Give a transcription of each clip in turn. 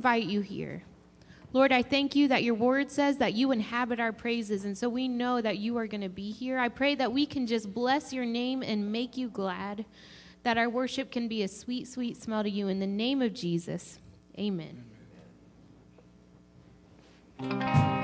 invite you here. Lord, I thank you that your word says that you inhabit our praises, and so we know that you are going to be here. I pray that we can just bless your name and make you glad, that our worship can be a sweet, sweet smell to you. In the name of Jesus, amen. amen.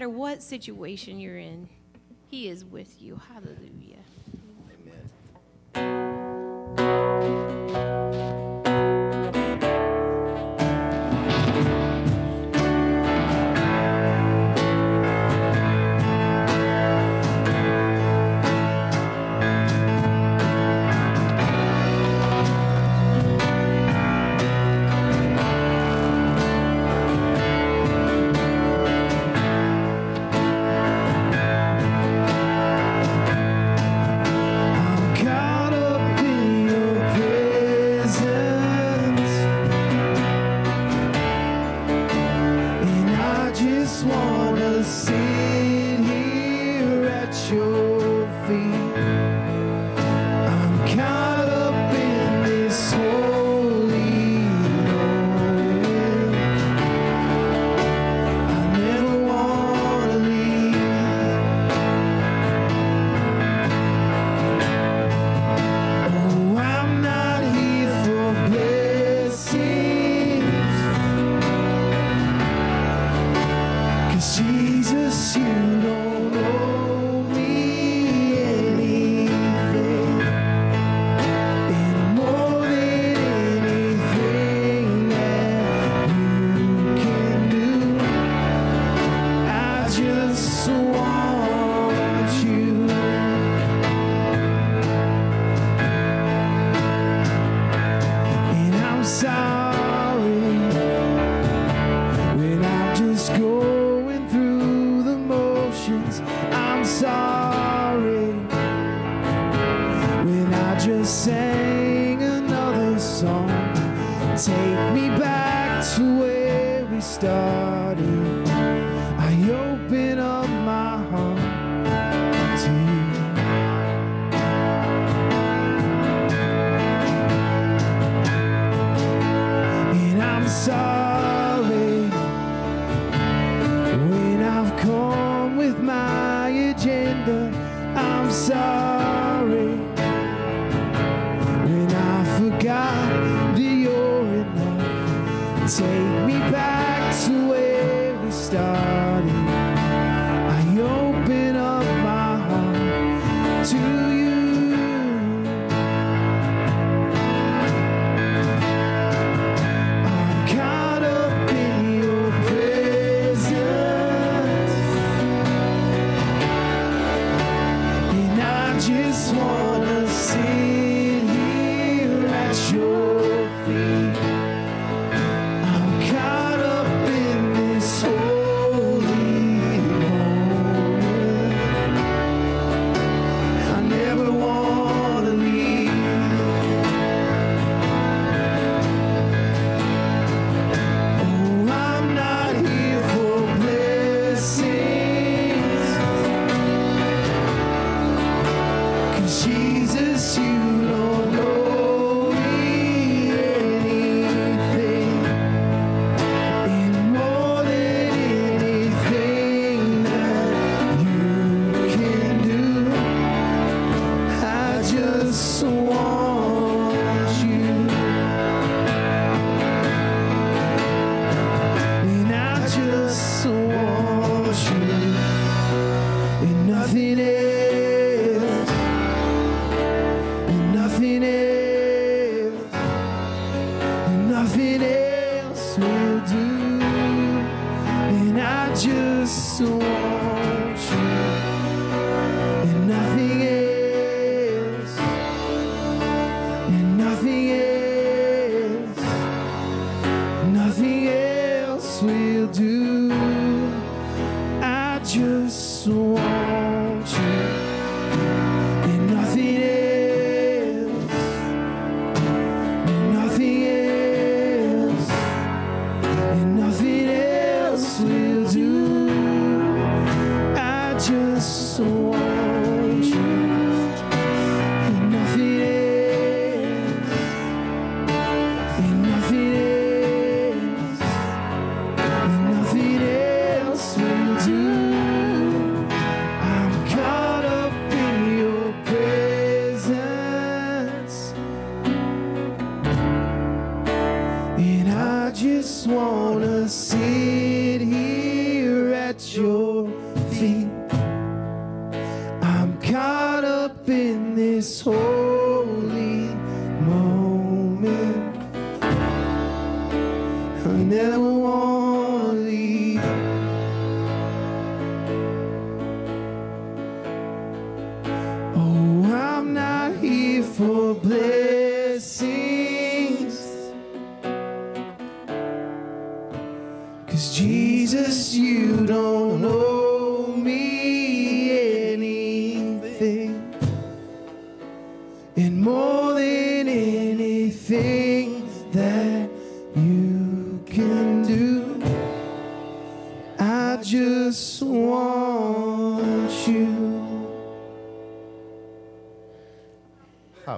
matter what situation you're in, He is with you. Hallelujah.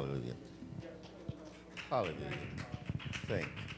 Hallelujah. Hallelujah. Thank you.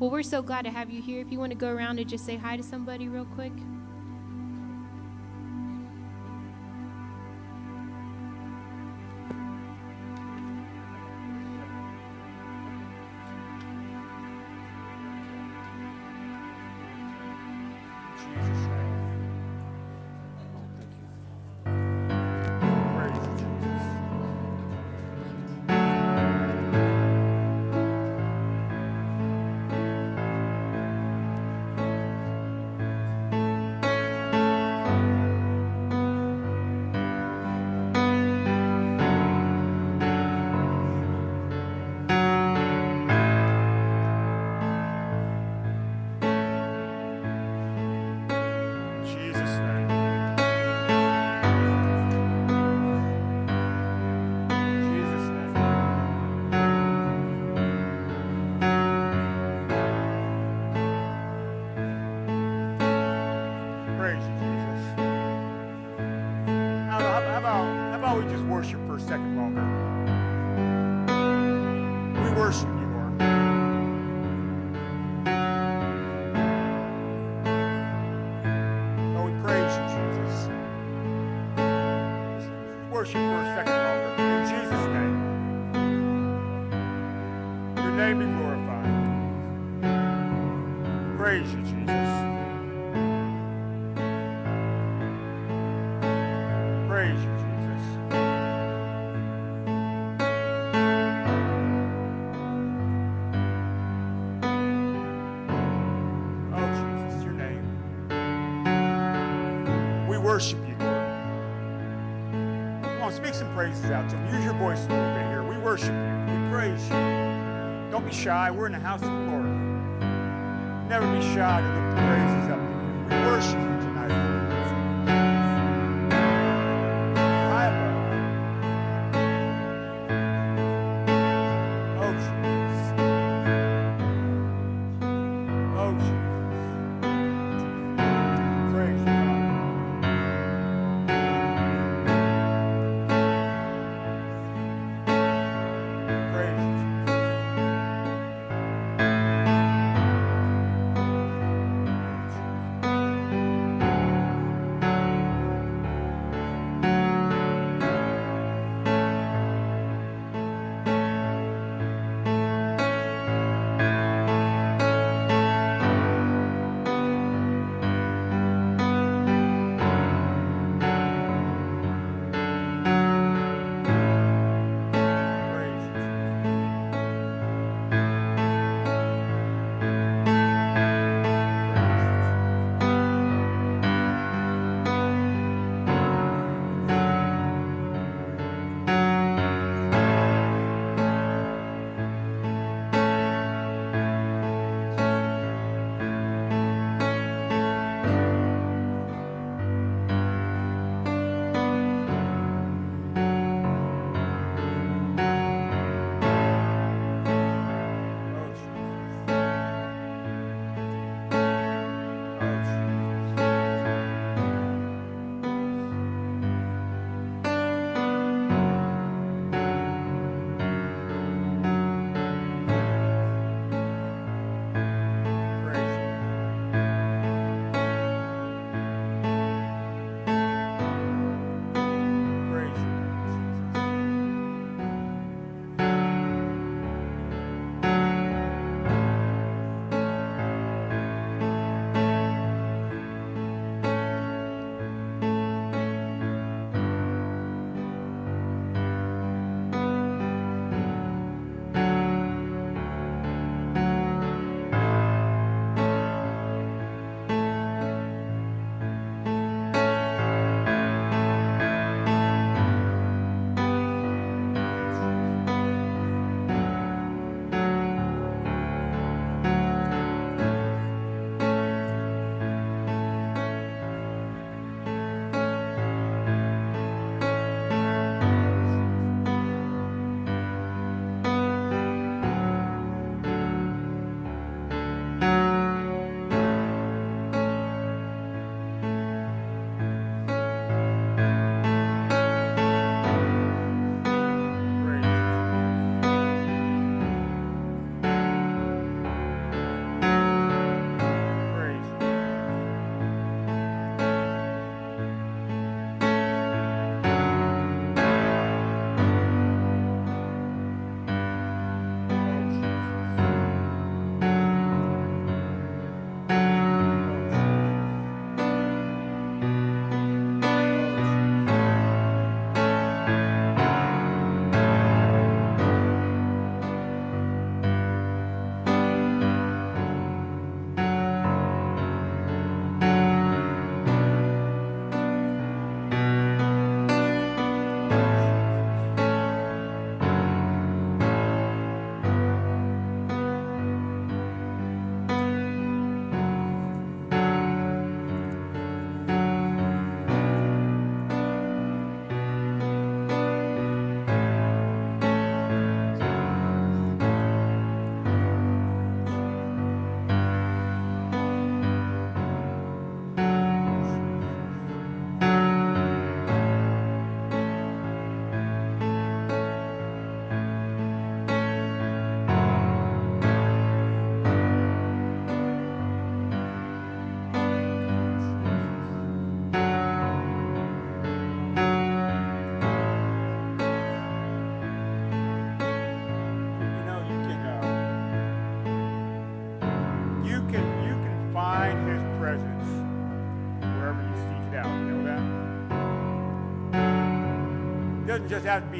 Well, we're so glad to have you here. If you want to go around and just say hi to somebody real quick. praises out to him. Use your voice a little bit here. We worship you. We praise you. Don't be shy. We're in the house of the Lord. Never be shy to lift the praises up to him. We worship you,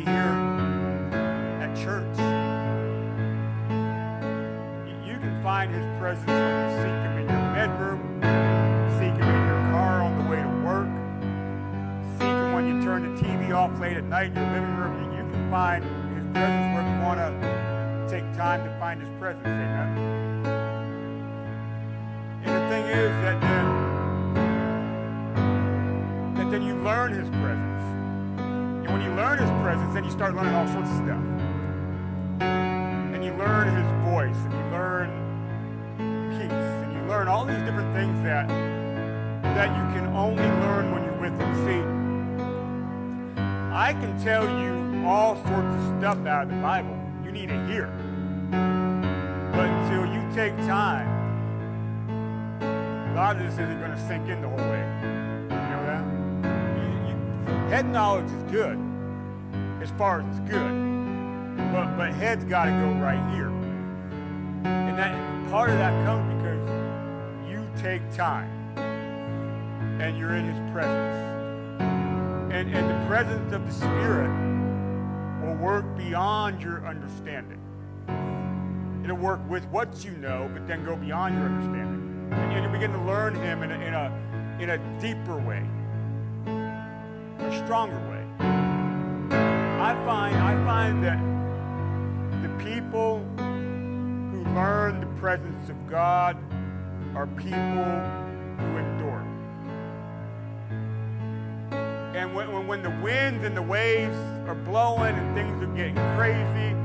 be here at church. You, can find his presence when you seek him in your bedroom, seek him in your car on the way to work, seek him when you turn the TV off late at night in your living room. You can find his presence where you want to take time to find his presence. Presence, then you start learning all sorts of stuff. And you learn his voice, and you learn peace, and you learn all these different things that that you can only learn when you're with him. See, I can tell you all sorts of stuff out of the Bible. You need to hear. But until you take time, a lot of this isn't going to sink in the whole way. You know that? You- you- head knowledge is good, as far as it's good. But, but head's got to go right here. And that part of that comes because you take time and you're in his presence. And, and the presence of the Spirit will work beyond your understanding. It'll work with what you know, but then go beyond your understanding. And you begin to learn him in a, in a, in a deeper way, a stronger way. I find, I find that the people who learn the presence of God are people who endure. And when, when, the winds and the waves are blowing and things are getting crazy,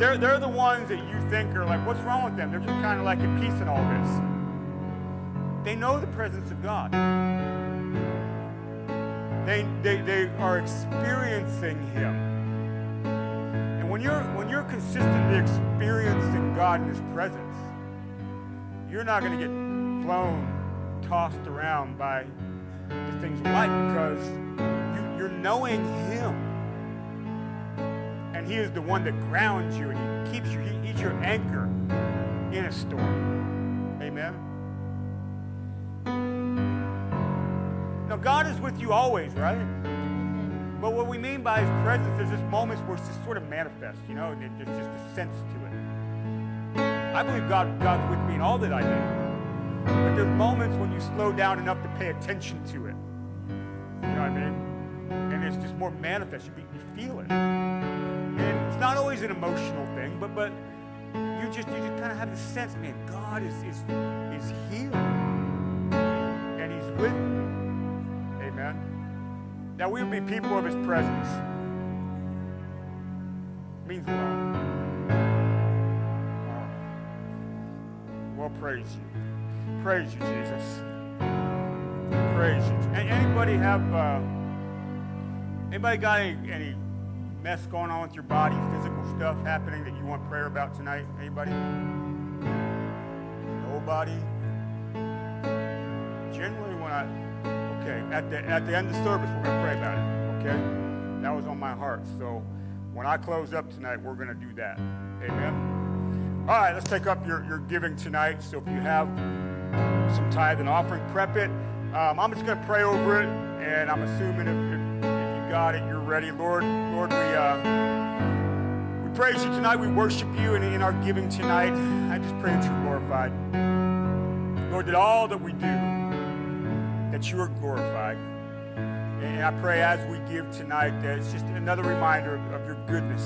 they're, they're the ones that you think are like, what's wrong with them? They're just kind of like at peace in all this. They know the presence of God. They, they, they are experiencing Him. And when you're, when you're consistently experiencing God in His presence, you're not going to get blown, tossed around by the things of life because you, you're knowing Him. And He is the one that grounds you and He keeps you. He, he's your anchor in a storm. Amen. God is with you always, right? But what we mean by His presence, there's just moments where it's just sort of manifest, you know, there's just a sense to it. I believe God, God's with me in all that I do. But there's moments when you slow down enough to pay attention to it. You know what I mean? And it's just more manifest. You, be, you feel it. And it's not always an emotional thing, but but you just you just kind of have the sense, man, God is is is here. And He's with me. Now we would be people of His presence. means a lot. Well, praise you. Praise you, Jesus. Praise you. Anybody have uh, anybody got any, any mess going on with your body, physical stuff happening that you want prayer about tonight? Anybody? Nobody? Generally when I okay, at the at the end of the service we're gonna pray about it. Okay? That was on my heart. So when I close up tonight, we're gonna do that. Amen. All right, let's take up your, your giving tonight. So if you have some tithe and offering, prep it. Um, I'm just going to pray over it, and I'm assuming if, if, if you got it, you're ready. Lord, Lord, we uh, praise you tonight. We worship you, and in our giving tonight, I just pray that you're glorified. Lord, that all that we do, you are glorified. And I pray as we give tonight that it's just another reminder of, your goodness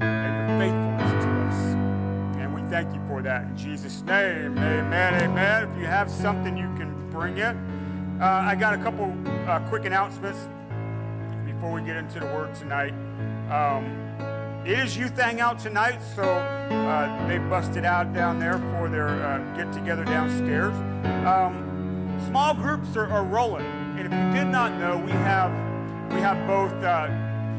and your faithfulness to us. And we thank you for that in Jesus' name. Amen. Amen. If you have something, you can bring it. Uh, I got a couple uh, quick announcements before we get into the word tonight. Um, it is Youth Hangout tonight, so uh, they busted out down there for their uh, get together downstairs. Um, small groups are, are rolling, and if you did not know, we have we have both uh,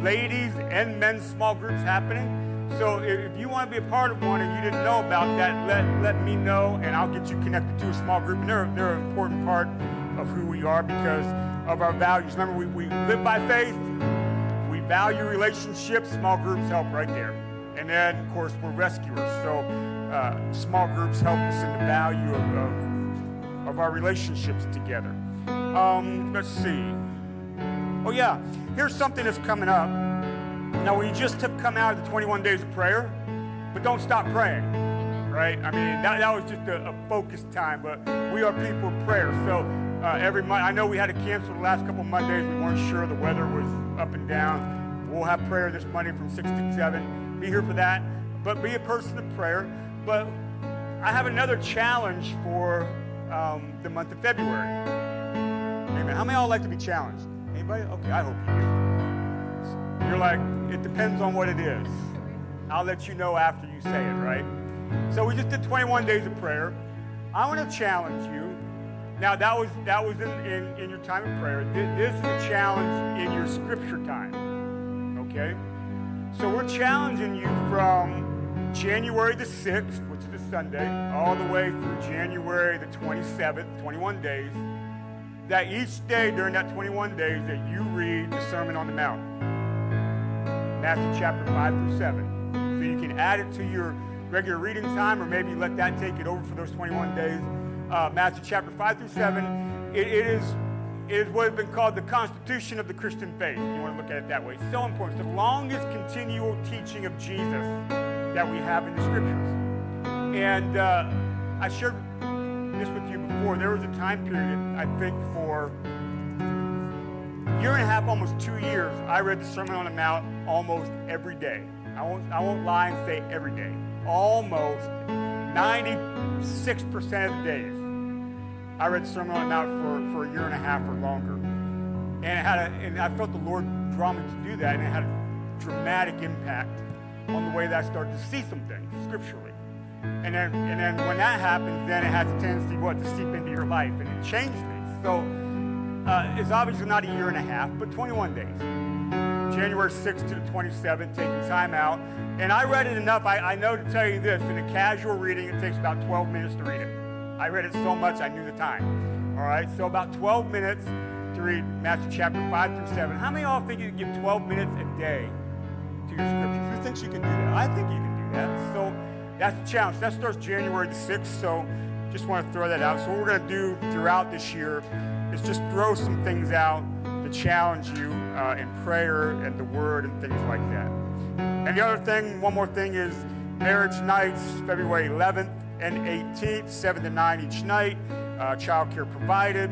ladies and men's small groups happening. So if, you want to be a part of one and you didn't know about that, let let me know, and I'll get you connected to a small group. And they're they're an important part of who we are because of our values. Remember, we, we live by faith. We value relationships. Small groups help right there. And then, of course, we're rescuers. So uh, small groups help us in the value of, of, of our relationships together. Um, let's see. Oh, yeah. Here's something that's coming up. Now, we just have come out of the 21 days of prayer, but don't stop praying, right? I mean, that, that was just a, a focused time, but we are people of prayer. So uh, every month, I know we had to cancel the last couple Mondays. We weren't sure. The weather was up and down. We'll have prayer this Monday from 6 to 7. Be here for that. But be a person of prayer. But I have another challenge for um, the month of February. Amen. How many of y'all like to be challenged? Anybody? Okay, I hope you do. You're like, it depends on what it is. I'll let you know after you say it, right? So we just did 21 days of prayer. I want to challenge you. Now that was that was in, in, in your time of prayer. This, this is a challenge in your scripture time. Okay? So we're challenging you from January the 6th, which is a Sunday, all the way through January the 27th, 21 days, that each day during that 21 days that you read the Sermon on the Mount. Matthew chapter 5 through 7. So you can add it to your regular reading time or maybe let that take it over for those 21 days. Uh, Matthew chapter 5 through 7. it, it is it is what has been called the constitution of the Christian faith. You want to look at it that way. It's so important. It's the longest continual teaching of Jesus that we have in the scriptures. And uh, I shared this with you before. There was a time period, I think, for a year and a half, almost two years, I read the Sermon on the Mount almost every day. I won't, I won't lie and say every day. Almost 96% of the days. I read the Sermon on the Mount for, for a year and a half or longer. And, it had a, and I felt the Lord draw me to do that, and it had a dramatic impact on the way that I started to see some things scripturally. And then, and then when that happens, then it has a tendency, what, to seep into your life, and it changed me. So uh, it's obviously not a year and a half, but 21 days. January 6th to the 27th, taking time out. And I read it enough. I, I know to tell you this, in a casual reading, it takes about 12 minutes to read it. I read it so much I knew the time. All right, so about 12 minutes to read Matthew chapter 5 through 7. How many of y'all think you can give 12 minutes a day to your scriptures? Who thinks you can do that? I think you can do that. So that's the challenge. That starts January the 6th, so just want to throw that out. So what we're going to do throughout this year is just throw some things out to challenge you uh, in prayer and the word and things like that. And the other thing, one more thing is marriage nights, February 11th and 18th, 7 to 9 each night. Uh, child care provided.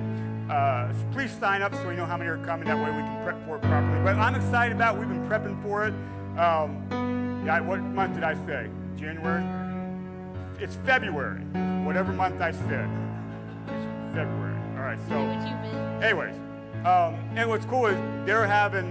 Uh, so please sign up so we know how many are coming. That way we can prep for it properly. But I'm excited about it. We've been prepping for it. Um, yeah, what month did I say? January? It's February. Whatever month I said. It's February. All right, so. Anyways, um, and what's cool is they're having,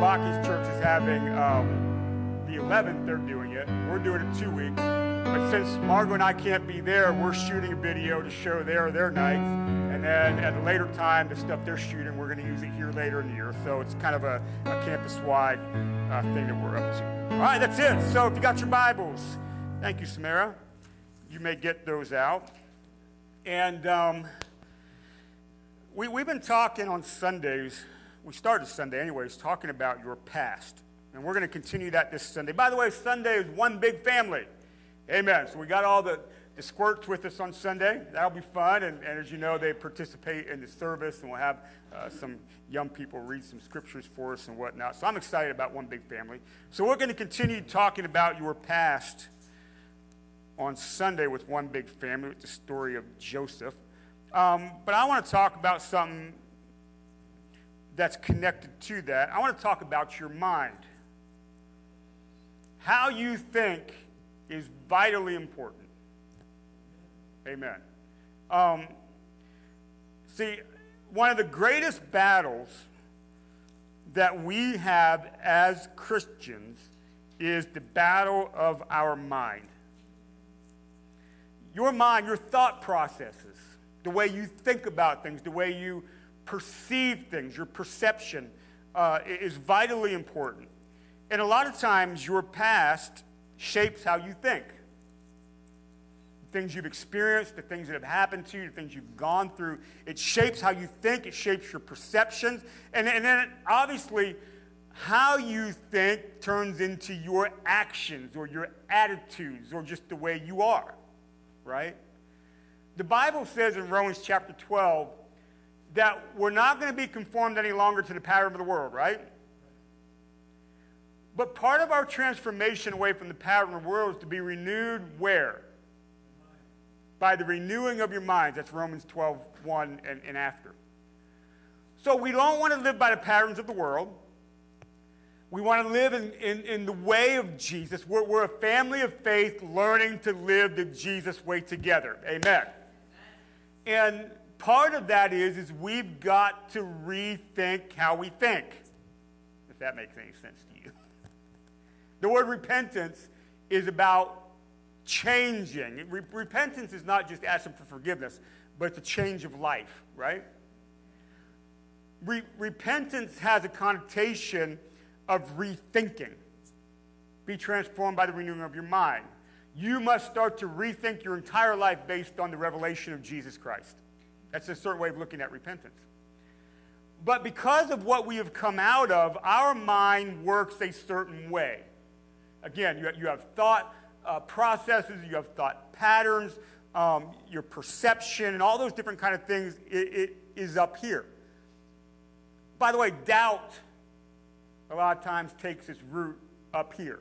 Baki's church is having um, the 11th, they're doing it. We're doing it two weeks. But since Margot and I can't be there, we're shooting a video to show their their nights. And then at a later time, the stuff they're shooting, we're going to use it here later in the year. So it's kind of a, a campus-wide uh, thing that we're up to. All right, that's it. So if you got your Bibles, thank you, Samara. You may get those out. And um, we, we've been talking on Sundays. We started Sunday, anyways, talking about your past. And we're going to continue that this Sunday. By the way, Sunday is one big family. Amen. So we got all the, the squirts with us on Sunday. That'll be fun. And, and as you know, they participate in the service, and we'll have uh, some young people read some scriptures for us and whatnot. So I'm excited about One Big Family. So we're going to continue talking about your past on Sunday with One Big Family, with the story of Joseph. Um, but I want to talk about something that's connected to that. I want to talk about your mind. How you think is vitally important. Amen. Um, see, one of the greatest battles that we have as Christians is the battle of our mind. Your mind, your thought processes, the way you think about things, the way you perceive things, your perception uh, is vitally important. And a lot of times, your past shapes how you think. The things you've experienced, the things that have happened to you, the things you've gone through, it shapes how you think, it shapes your perceptions. And, and then obviously, how you think turns into your actions or your attitudes or just the way you are, right? The Bible says in Romans chapter 12 that we're not going to be conformed any longer to the pattern of the world, right? But part of our transformation away from the pattern of the world is to be renewed where? By the renewing of your minds. That's Romans 12, 1 and, and after. So we don't want to live by the patterns of the world. We want to live in, in, in the way of Jesus. We're, we're a family of faith learning to live the Jesus way together. Amen. And part of that is, is we've got to rethink how we think, if that makes any sense to you. The word repentance is about changing. Repentance is not just asking for forgiveness, but it's a change of life, right? Re- repentance has a connotation of rethinking. Be transformed by the renewing of your mind. You must start to rethink your entire life based on the revelation of Jesus Christ. That's a certain way of looking at repentance. But because of what we have come out of, our mind works a certain way. Again, you have, thought uh, processes, you have thought patterns, um, your perception, and all those different kind of things it, it is up here. By the way, doubt a lot of times takes its root up here,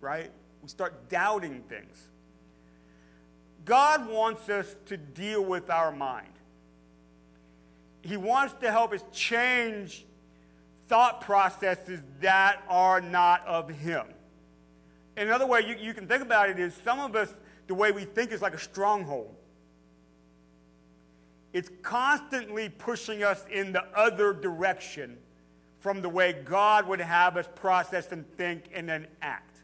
right? We start doubting things. God wants us to deal with our mind. He wants to help us change thought processes that are not of Him. Another way you, you can think about it is some of us, the way we think is like a stronghold. It's constantly pushing us in the other direction from the way God would have us process and think and then act.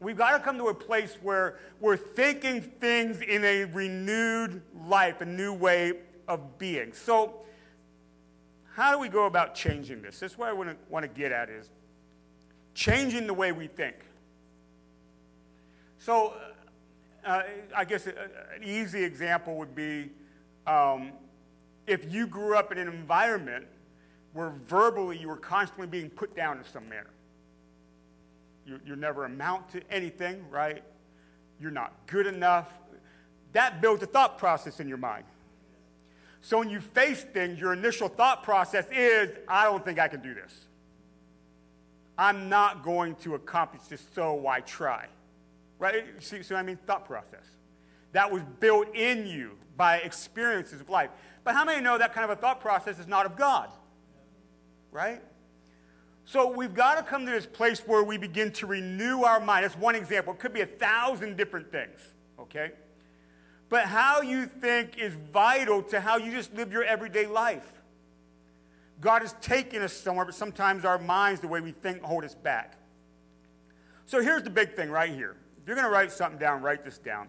We've got to come to a place where we're thinking things in a renewed life, a new way of being. So, how do we go about changing this? This is what I want to, want to get at is changing the way we think. So, uh, I guess an easy example would be um, if you grew up in an environment where verbally you were constantly being put down in some manner. You, you never amount to anything, right? You're not good enough. That builds a thought process in your mind. So when you face things, your initial thought process is, I don't think I can do this. I'm not going to accomplish this, so why try? Right? See, see what I mean? Thought process. That was built in you by experiences of life. But how many know that kind of a thought process is not of God? Right? So we've got to come to this place where we begin to renew our mind. That's one example. It could be a thousand different things, okay? But how you think is vital to how you just live your everyday life. God has taken us somewhere, but sometimes our minds, the way we think, hold us back. So here's the big thing right here. If you're going to write something down, write this down.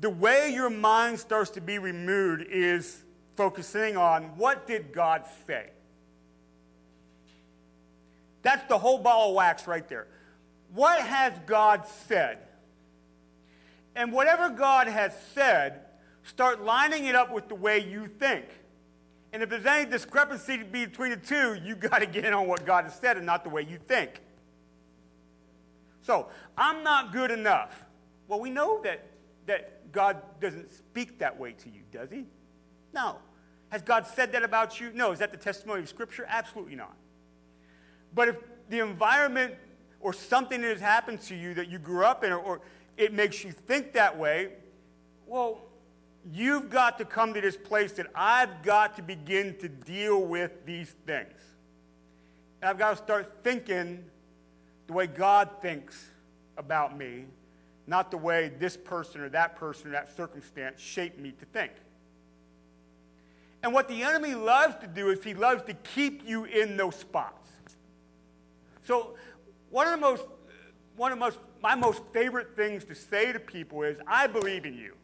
The way your mind starts to be removed is focusing on what did God say? That's the whole ball of wax right there. What has God said? And whatever God has said, start lining it up with the way you think. And if there's any discrepancy between the two, you got to get in on what God has said and not the way you think. So, I'm not good enough. Well, we know that, that God doesn't speak that way to you, does he? No. Has God said that about you? No. Is that the testimony of Scripture? Absolutely not. But if the environment or something that has happened to you that you grew up in, or, or it makes you think that way, well, you've got to come to this place that I've got to begin to deal with these things. And I've got to start thinking the way God thinks about me, not the way this person or that person or that circumstance shaped me to think. And what the enemy loves to do is he loves to keep you in those spots. So, one of the most, one of most, my most favorite things to say to people is, I believe in you.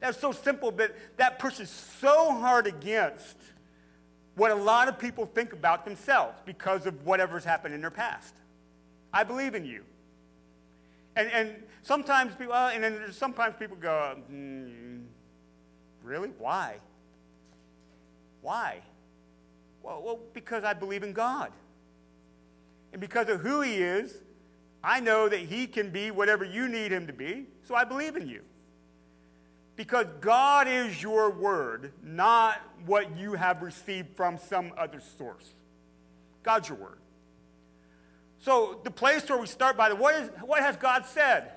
That's so simple, but that pushes so hard against what a lot of people think about themselves because of whatever's happened in their past. I believe in you. And, and sometimes people, uh, and then sometimes people go, mm, really? Why? Why? Well, well, because I believe in God. And because of who He is, I know that He can be whatever you need Him to be, so I believe in you. Because God is your word, not what you have received from some other source. God's your word. So the place where we start by the what is what has God said?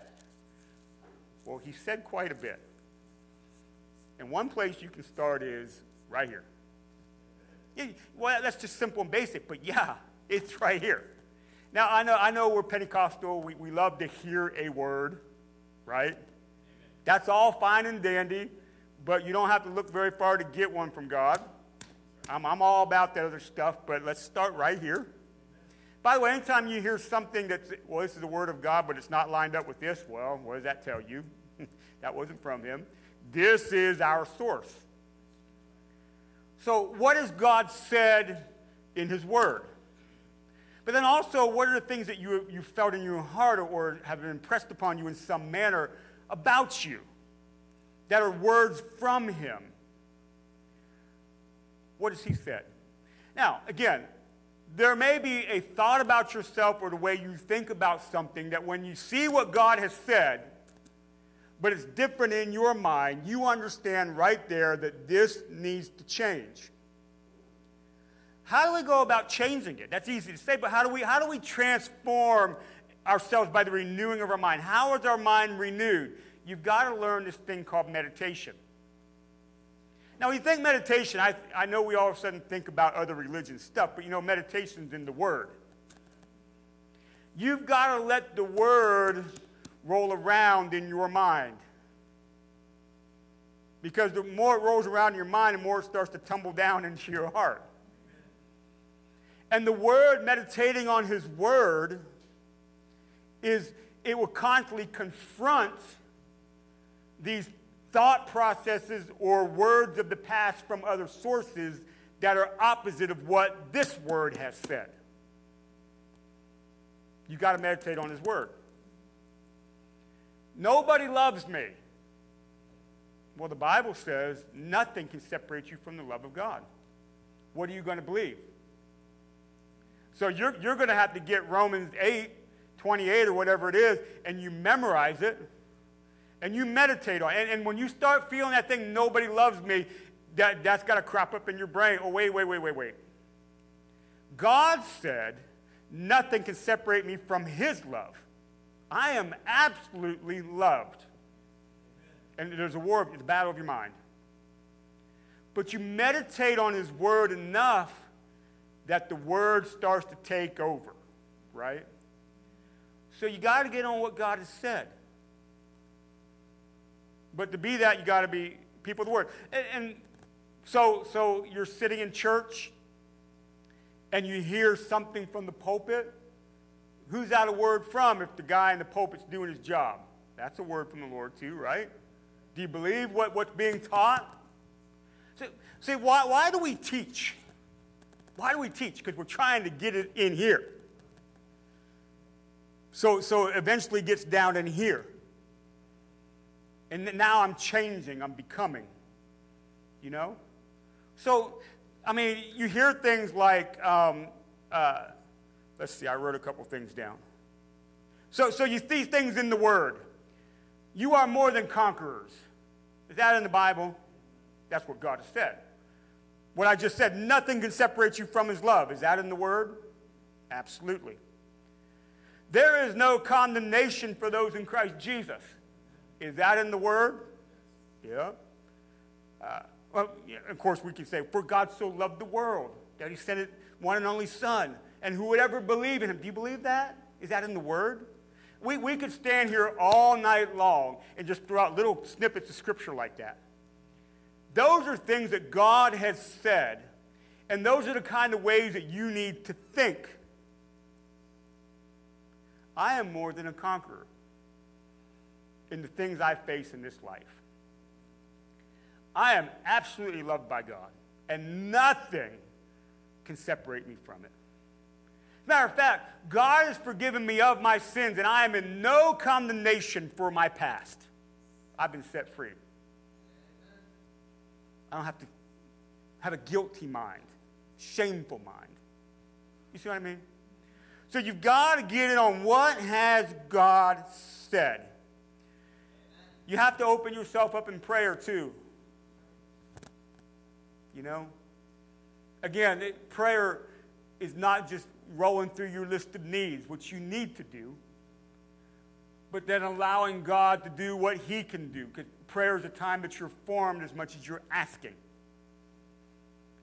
Well, he said quite a bit. And one place you can start is right here. Well, that's just simple and basic, but yeah, it's right here. Now, I know, I know we're Pentecostal. We, we love to hear a word, right? That's all fine and dandy, but you don't have to look very far to get one from God. I'm, I'm all about that other stuff, but let's start right here. By the way, anytime you hear something that's, well, this is the word of God, but it's not lined up with this, well, what does that tell you? that wasn't from him. This is our source. So, what has God said in his word? But then also, what are the things that you, you felt in your heart or have been impressed upon you in some manner about you that are words from him? What has he said? Now, again, there may be a thought about yourself or the way you think about something that when you see what God has said, but it's different in your mind, you understand right there that this needs to change. How do we go about changing it? That's easy to say, but how do we, how do we transform ourselves by the renewing of our mind? How is our mind renewed? You've got to learn this thing called meditation. Now, when you think meditation, I, I know we all of a sudden think about other religion stuff, but you know, meditation's in the Word. You've got to let the Word roll around in your mind. Because the more it rolls around in your mind, the more it starts to tumble down into your heart. And the Word, meditating on His Word, is it will constantly confront these thought processes or words of the past from other sources that are opposite of what this word has said. You got to meditate on his word. Nobody loves me. Well, the Bible says nothing can separate you from the love of God. What are you going to believe? So you're, you're going to have to get Romans 8, 28 or whatever it is, and you memorize it and you meditate on it. And, and when you start feeling that thing, nobody loves me, that, that's got to crop up in your brain. Oh, wait, wait, wait, wait, wait. God said, nothing can separate me from his love. I am absolutely loved. And there's a war, a battle of your mind. But you meditate on his word enough that the word starts to take over, right? So you got to get on what God has said. But to be that, you got to be people of the word. And, and so, so you're sitting in church and you hear something from the pulpit. Who's that a word from if the guy in the pulpit's doing his job? That's a word from the Lord, too, right? Do you believe what, what's being taught? See, see why, why do we teach? Why do we teach? Because we're trying to get it in here. So, so it eventually gets down in here. And now I'm changing, I'm becoming. You know? So, I mean, you hear things like, um, uh, let's see, I wrote a couple things down. So, so you see things in the Word. You are more than conquerors. Is that in the Bible? That's what God has said. What I just said, nothing can separate you from His love. Is that in the Word? Absolutely. There is no condemnation for those in Christ Jesus. Is that in the Word? Yeah. Uh, well, yeah, of course, we can say, For God so loved the world that He sent His one and only Son, and who would ever believe in Him. Do you believe that? Is that in the Word? We, we could stand here all night long and just throw out little snippets of Scripture like that. Those are things that God has said, and those are the kind of ways that you need to think. I am more than a conqueror in the things I face in this life. I am absolutely loved by God, and nothing can separate me from it. Matter of fact, God has forgiven me of my sins, and I am in no condemnation for my past. I've been set free. I don't have to have a guilty mind, shameful mind. You see what I mean? So you've got to get in on what has God said. You have to open yourself up in prayer too. You know? Again, it, prayer is not just rolling through your list of needs, which you need to do, but then allowing God to do what He can do. Because prayer is a time that you're formed as much as you're asking.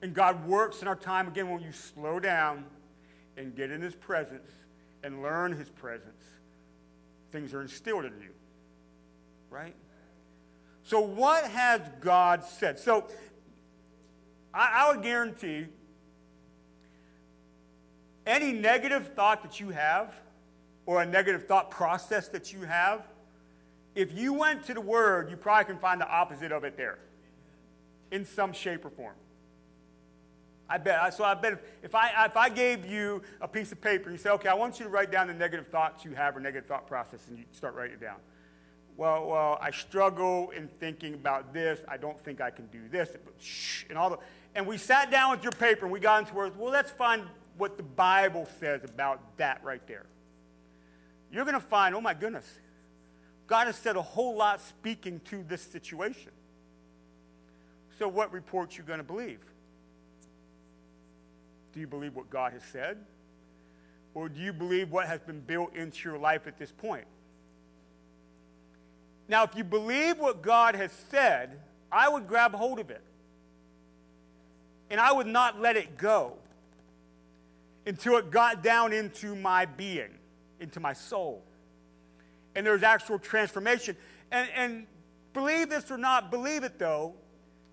And God works in our time again when you slow down and get in His presence and learn His presence. Things are instilled in you. Right? So, what has God said? So, I, I would guarantee any negative thought that you have or a negative thought process that you have, if you went to the Word, you probably can find the opposite of it there in some shape or form. I bet. So I bet if, if, I, if I gave you a piece of paper you say, okay, I want you to write down the negative thoughts you have or negative thought process, and you start writing it down. Well, well, I struggle in thinking about this. I don't think I can do this. Shh, and all the, and we sat down with your paper and we got into words. Well, let's find what the Bible says about that right there. You're going to find, oh my goodness, God has said a whole lot speaking to this situation. So, what report you going to believe? Do you believe what God has said? Or do you believe what has been built into your life at this point? Now, if you believe what God has said, I would grab hold of it. And I would not let it go until it got down into my being, into my soul. And there's actual transformation. And, and believe this or not, believe it though,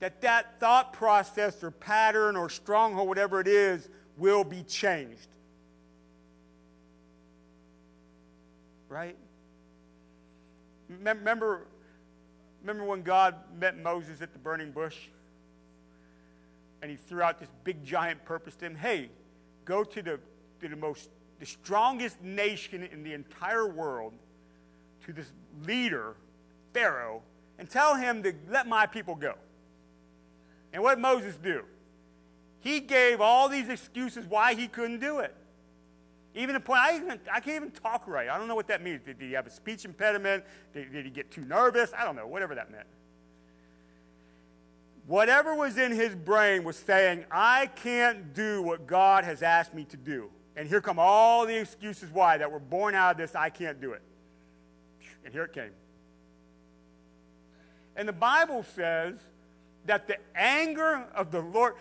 that that thought process or pattern or stronghold, whatever it is, will be changed. Right? Remember, remember when God met Moses at the burning bush? And he threw out this big giant purpose to him. Hey, go to the, to the most the strongest nation in the entire world, to this leader, Pharaoh, and tell him to let my people go. And what Moses do? He gave all these excuses why he couldn't do it. Even the point, I, even, I can't even talk right. I don't know what that means. Did, did he have a speech impediment? Did, did he get too nervous? I don't know, whatever that meant. Whatever was in his brain was saying, I can't do what God has asked me to do. And here come all the excuses why that were born out of this, I can't do it. And here it came. And the Bible says that the anger of the Lord,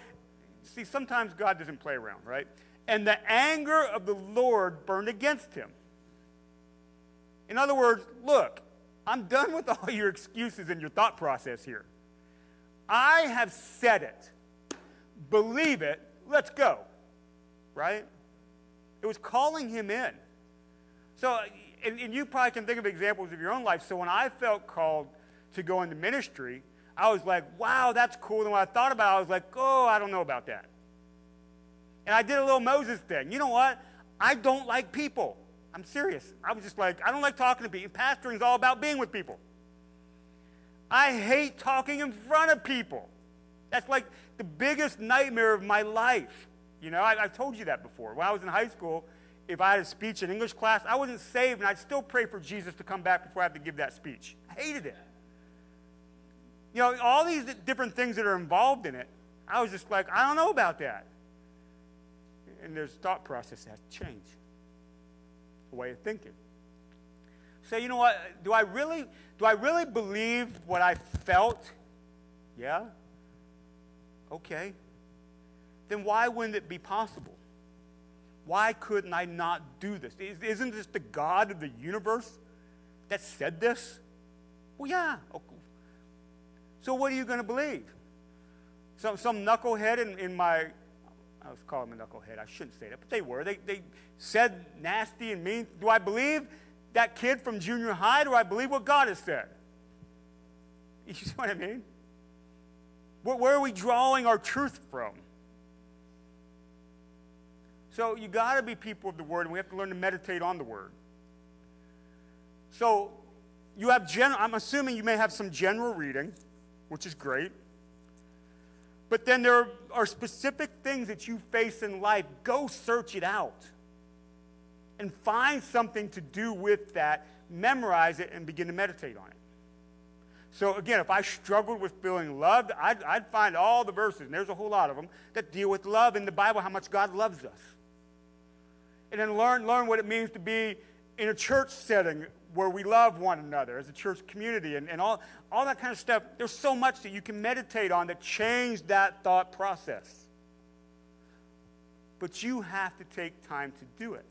see, sometimes God doesn't play around, right? And the anger of the Lord burned against him. In other words, look, I'm done with all your excuses and your thought process here. I have said it. Believe it. Let's go. Right? It was calling him in. So, and, and, you probably can think of examples of your own life. So, when I felt called to go into ministry, I was like, wow, that's cool. And when I thought about it, I was like, oh, I don't know about that. And I did a little Moses thing. You know what? I don't like people. I'm serious. I was just like, I don't like talking to people. Pastoring is all about being with people. I hate talking in front of people. That's like the biggest nightmare of my life. You know, I, have told you that before. When I was in high school, if I had a speech in English class, I wasn't saved, and I'd still pray for Jesus to come back before I had to give that speech. I hated it. You know, all these different things that are involved in it, I was just like, I don't know about that. And there's a thought process that has to change, a way of thinking. Say, you know what? Do I really, do I really believe what I felt? Yeah. Okay. Then why wouldn't it be possible? Why couldn't I not do this? Isn't this the God of the universe that said this? Well, yeah. Okay. So what are you going to believe? Some, some knucklehead in, in my, I was calling him a knucklehead. I shouldn't say that, but they were. They, they said nasty and mean. Do I believe that kid from junior high? Do I believe what God has said? You see what I mean? Where, are we drawing our truth from? So you got to be people of the Word, and we have to learn to meditate on the Word. So you have general, I'm assuming you may have some general reading which is great. But then there are specific things that you face in life. Go search it out and find something to do with that, memorize it, and begin to meditate on it. So, again, if I struggled with feeling loved, I'd, I'd, find all the verses, and there's a whole lot of them, that deal with love in the Bible, how much God loves us. And then learn, learn what it means to be in a church setting where we love one another as a church community and, and all, all that kind of stuff. There's so much that you can meditate on that change that thought process. But you have to take time to do it.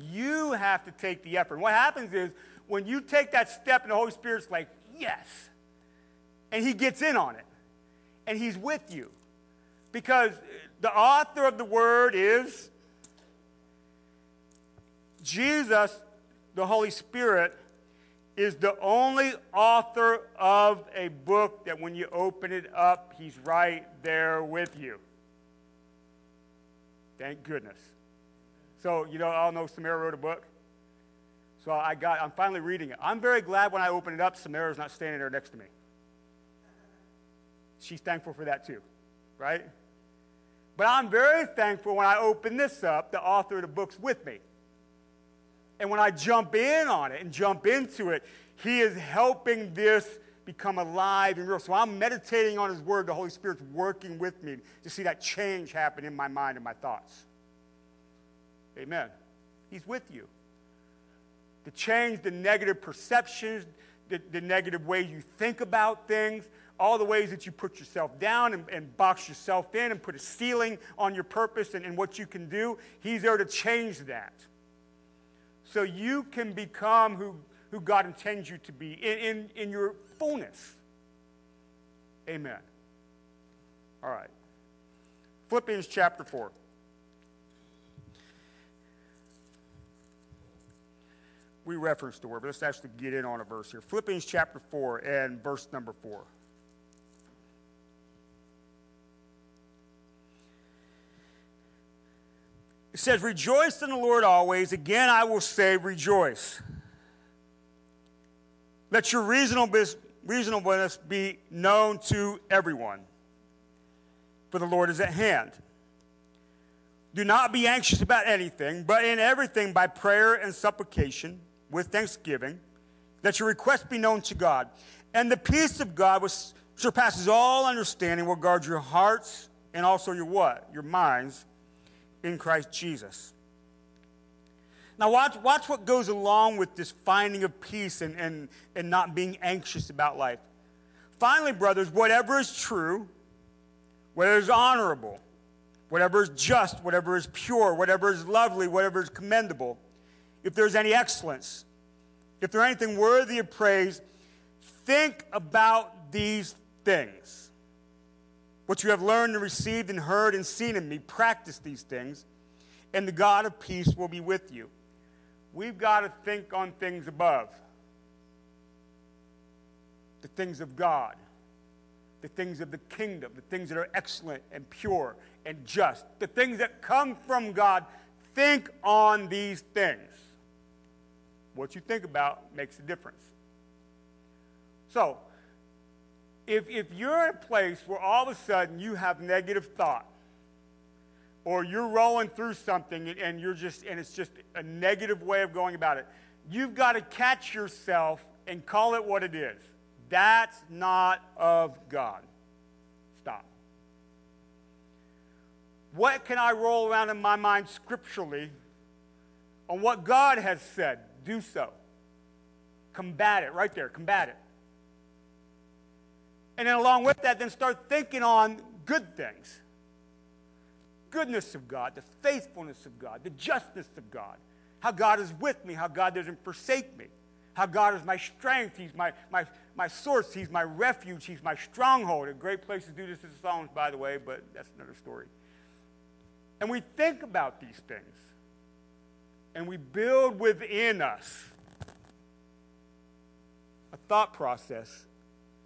You have to take the effort. What happens is when you take that step and the Holy Spirit's like, yes, and He gets in on it, and He's with you. Because the author of the word is Jesus, the Holy Spirit, is the only author of a book that when you open it up, he's right there with you. Thank goodness. So, you know, all know Samara wrote a book. So I got, I'm finally reading it. I'm very glad when I open it up, Samara's not standing there next to me. She's thankful for that too, right? But I'm very thankful when I open this up, the author of the book's with me. And when I jump in on it and jump into it, he is helping this become alive and real. So I'm meditating on his word. The Holy Spirit's working with me to see that change happen in my mind and my thoughts. Amen. He's with you. To change the negative perceptions, the, the negative way you think about things, all the ways that you put yourself down and, and box yourself in and put a ceiling on your purpose and, and what you can do. He's there to change that. So you can become who, who God intends you to be in, in, in your fullness. Amen. All right. Philippians chapter 4. We referenced the word, but let's actually get in on a verse here. Philippians chapter 4 and verse number 4. It says, Rejoice in the Lord always. Again, I will say, Rejoice. Let your reasonableness, reasonableness be known to everyone, for the Lord is at hand. Do not be anxious about anything, but in everything by prayer and supplication with thanksgiving, that your requests be known to God. And the peace of God, which surpasses all understanding, will guard your hearts and also your what? Your minds in Christ Jesus. Now, watch, watch what goes along with this finding of peace and, and, and not being anxious about life. Finally, brothers, whatever is true, whatever is honorable, whatever is just, whatever is pure, whatever is lovely, whatever is commendable, if there's any excellence, if there's anything worthy of praise, think about these things. What you have learned and received and heard and seen in me, practice these things, and the God of peace will be with you. We've got to think on things above the things of God, the things of the kingdom, the things that are excellent and pure and just, the things that come from God. Think on these things. What you think about makes a difference. So, if, if you're in a place where all of a sudden you have negative thought, or you're rolling through something and you're just and it's just a negative way of going about it, you've got to catch yourself and call it what it is. That's not of God. Stop. What can I roll around in my mind scripturally on what God has said? Do so. Combat it right there. Combat it. And then along with that, then start thinking on good things. Goodness of God, the faithfulness of God, the justice of God, how God is with me, how God doesn't forsake me, how God is my strength, He's my, my, my source, He's my refuge, He's my stronghold. A great place to do this is the Psalms, by the way, but that's another story. And we think about these things, and we build within us a thought process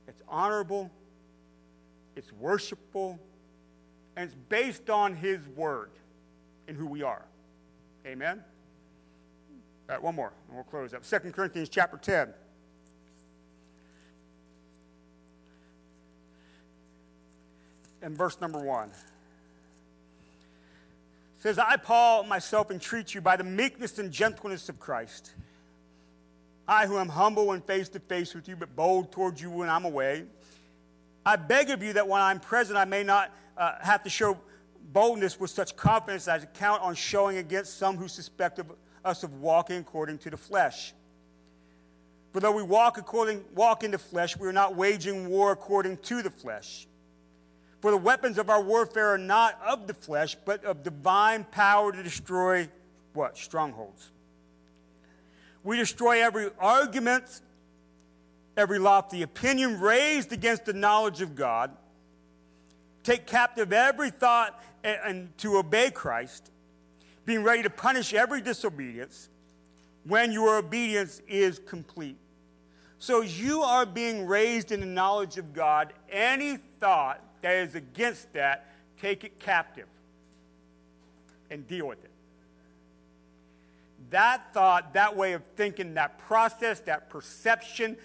that's honorable, it's worshipful, and it's based on His Word and who we are. Amen? All right, one more, and we'll close up. 2 Corinthians chapter 10. And verse number 1 says, I, Paul, myself entreat you by the meekness and gentleness of Christ I, who am humble when face to face with you, but bold towards you when I'm away, I beg of you that when I'm present, I may not uh, have to show boldness with such confidence as to count on showing against some who suspect of us of walking according to the flesh. For though we walk according walk in the flesh, we are not waging war according to the flesh. For the weapons of our warfare are not of the flesh, but of divine power to destroy what? Strongholds. We destroy every argument, every lofty opinion raised against the knowledge of God, take captive every thought and, and to obey Christ, being ready to punish every disobedience when your obedience is complete. So, you are being raised in the knowledge of God, any thought that is against that, take it captive and deal with it. That thought, that way of thinking, that process, that perception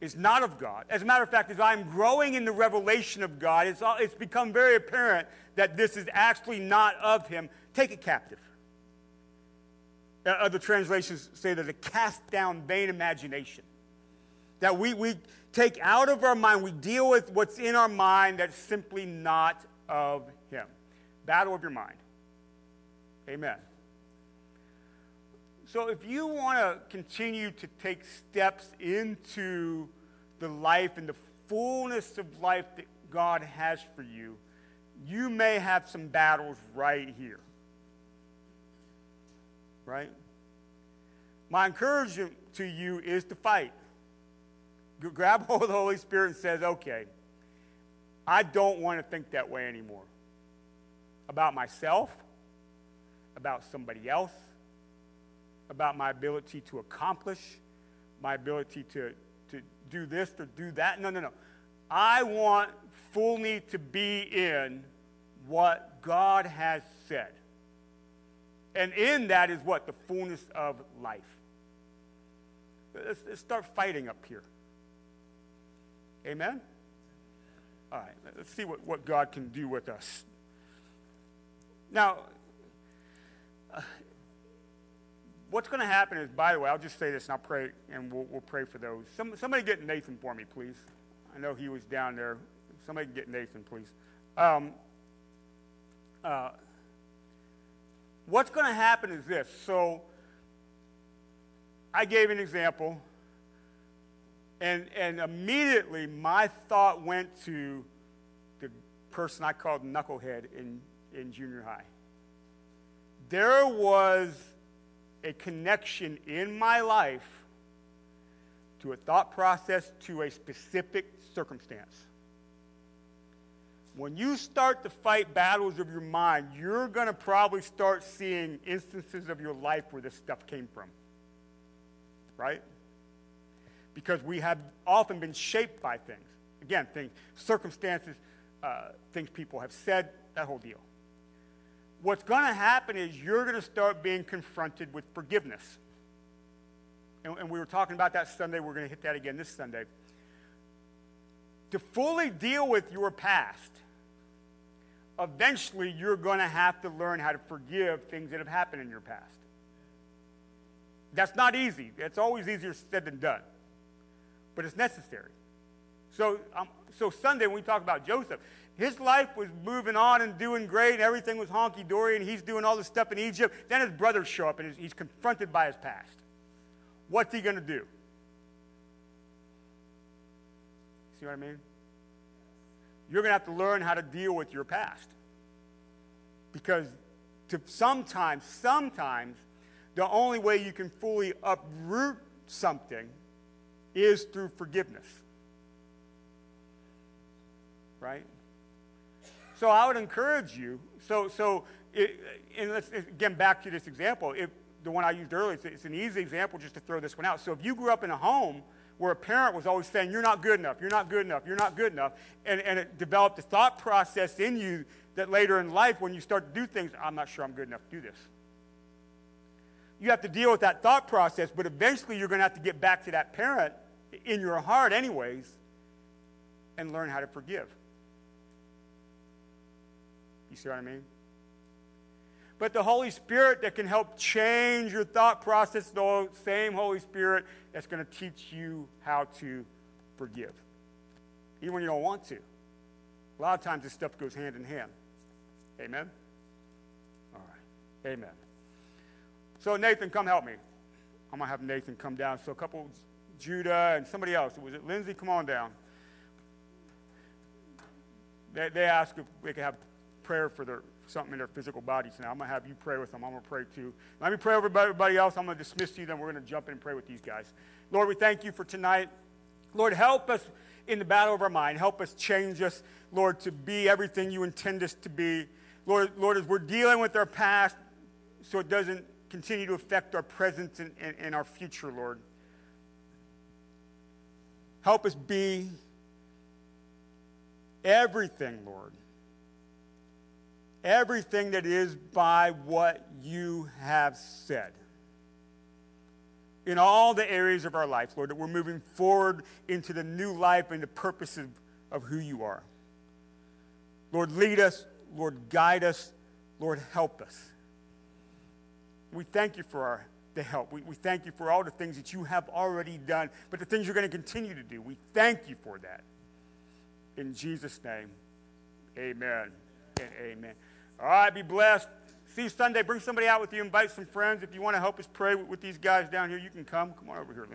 is not of God. As a matter of fact, as I'm growing in the revelation of God, it's, all, it's become very apparent that this is actually not of Him. Take it captive. Uh, other translations say that a cast down vain imagination. That we, we take out of our mind, we deal with what's in our mind that's simply not of Him. Battle of your mind. Amen. So, if you want to continue to take steps into the life and the fullness of life that God has for you, you may have some battles right here. Right? My encouragement to you is to fight. Grab hold of the Holy Spirit and says, okay, I don't want to think that way anymore. About myself, about somebody else, about my ability to accomplish, my ability to, to do this or do that. No, no, no. I want fully to be in what God has said. And in that is what? The fullness of life. Let's, let's start fighting up here. Amen? All right, let's see what, what God can do with us. Now, what's going to happen is, by the way, I'll just say this and I'll pray, and we'll, we'll pray for those. Some, somebody get Nathan for me, please. I know he was down there. Somebody get Nathan, please. Um, uh, what's going to happen is this. So, I gave an example, and, and immediately my thought went to the person I called Knucklehead in, in junior high. There was a connection in my life to a thought process, to a specific circumstance. When you start to fight battles of your mind, you're going to probably start seeing instances of your life where this stuff came from. Right? Because we have often been shaped by things. Again, things, circumstances, uh, things people have said, that whole deal what's going to happen is you're going to start being confronted with forgiveness. And, and we were talking about that Sunday. We're going to hit that again this Sunday. To fully deal with your past, eventually you're going to have to learn how to forgive things that have happened in your past. That's not easy. It's always easier said than done, but it's necessary. So, um, so Sunday when we talk about Joseph, his life was moving on and doing great, and everything was honky dory, and he's doing all this stuff in Egypt. Then his brothers show up, and he's confronted by his past. What's he going to do? See what I mean? You're going to have to learn how to deal with your past. Because to sometimes, sometimes, the only way you can fully uproot something is through forgiveness. Right? So I would encourage you. So, so it, and let's again back to this example. If the one I used earlier, it's, it's an easy example just to throw this one out. So if you grew up in a home where a parent was always saying, You're not good enough, you're not good enough, you're not good enough, and, and it developed a thought process in you that later in life, when you start to do things, I'm not sure I'm good enough to do this. You have to deal with that thought process, but eventually you're going to have to get back to that parent in your heart, anyways, and learn how to forgive. You see what I mean? But the Holy Spirit that can help change your thought process, the same Holy Spirit that's going to teach you how to forgive. Even when you don't want to. A lot of times this stuff goes hand in hand. Amen? All right. Amen. So, Nathan, come help me. I'm going to have Nathan come down. So, a couple, Judah and somebody else. Was it Lindsay? Come on down. They, they asked if they could have prayer for their something in their physical bodies now. I'm going to have you pray with them. I'm going to pray too. Let me pray over everybody else. I'm going to dismiss you, then we're going to jump in and pray with these guys. Lord, we thank you for tonight. Lord, help us in the battle of our mind. Help us change us, Lord, to be everything you intend us to be. Lord, Lord, as we're dealing with our past, so it doesn't continue to affect our present and, and, and our future, Lord. Help us be everything, Lord. Everything that is by what you have said. In all the areas of our life, Lord, that we're moving forward into the new life and the purposes of who you are. Lord, lead us. Lord, guide us. Lord, help us. We thank you for our, the help. We, we thank you for all the things that you have already done, but the things you're going to continue to do. We thank you for that. In Jesus' name, amen and amen. All right, be blessed. See you Sunday. Bring somebody out with you. Invite some friends. If you want to help us pray with, these guys down here, you can come. Come on over here, Lynn.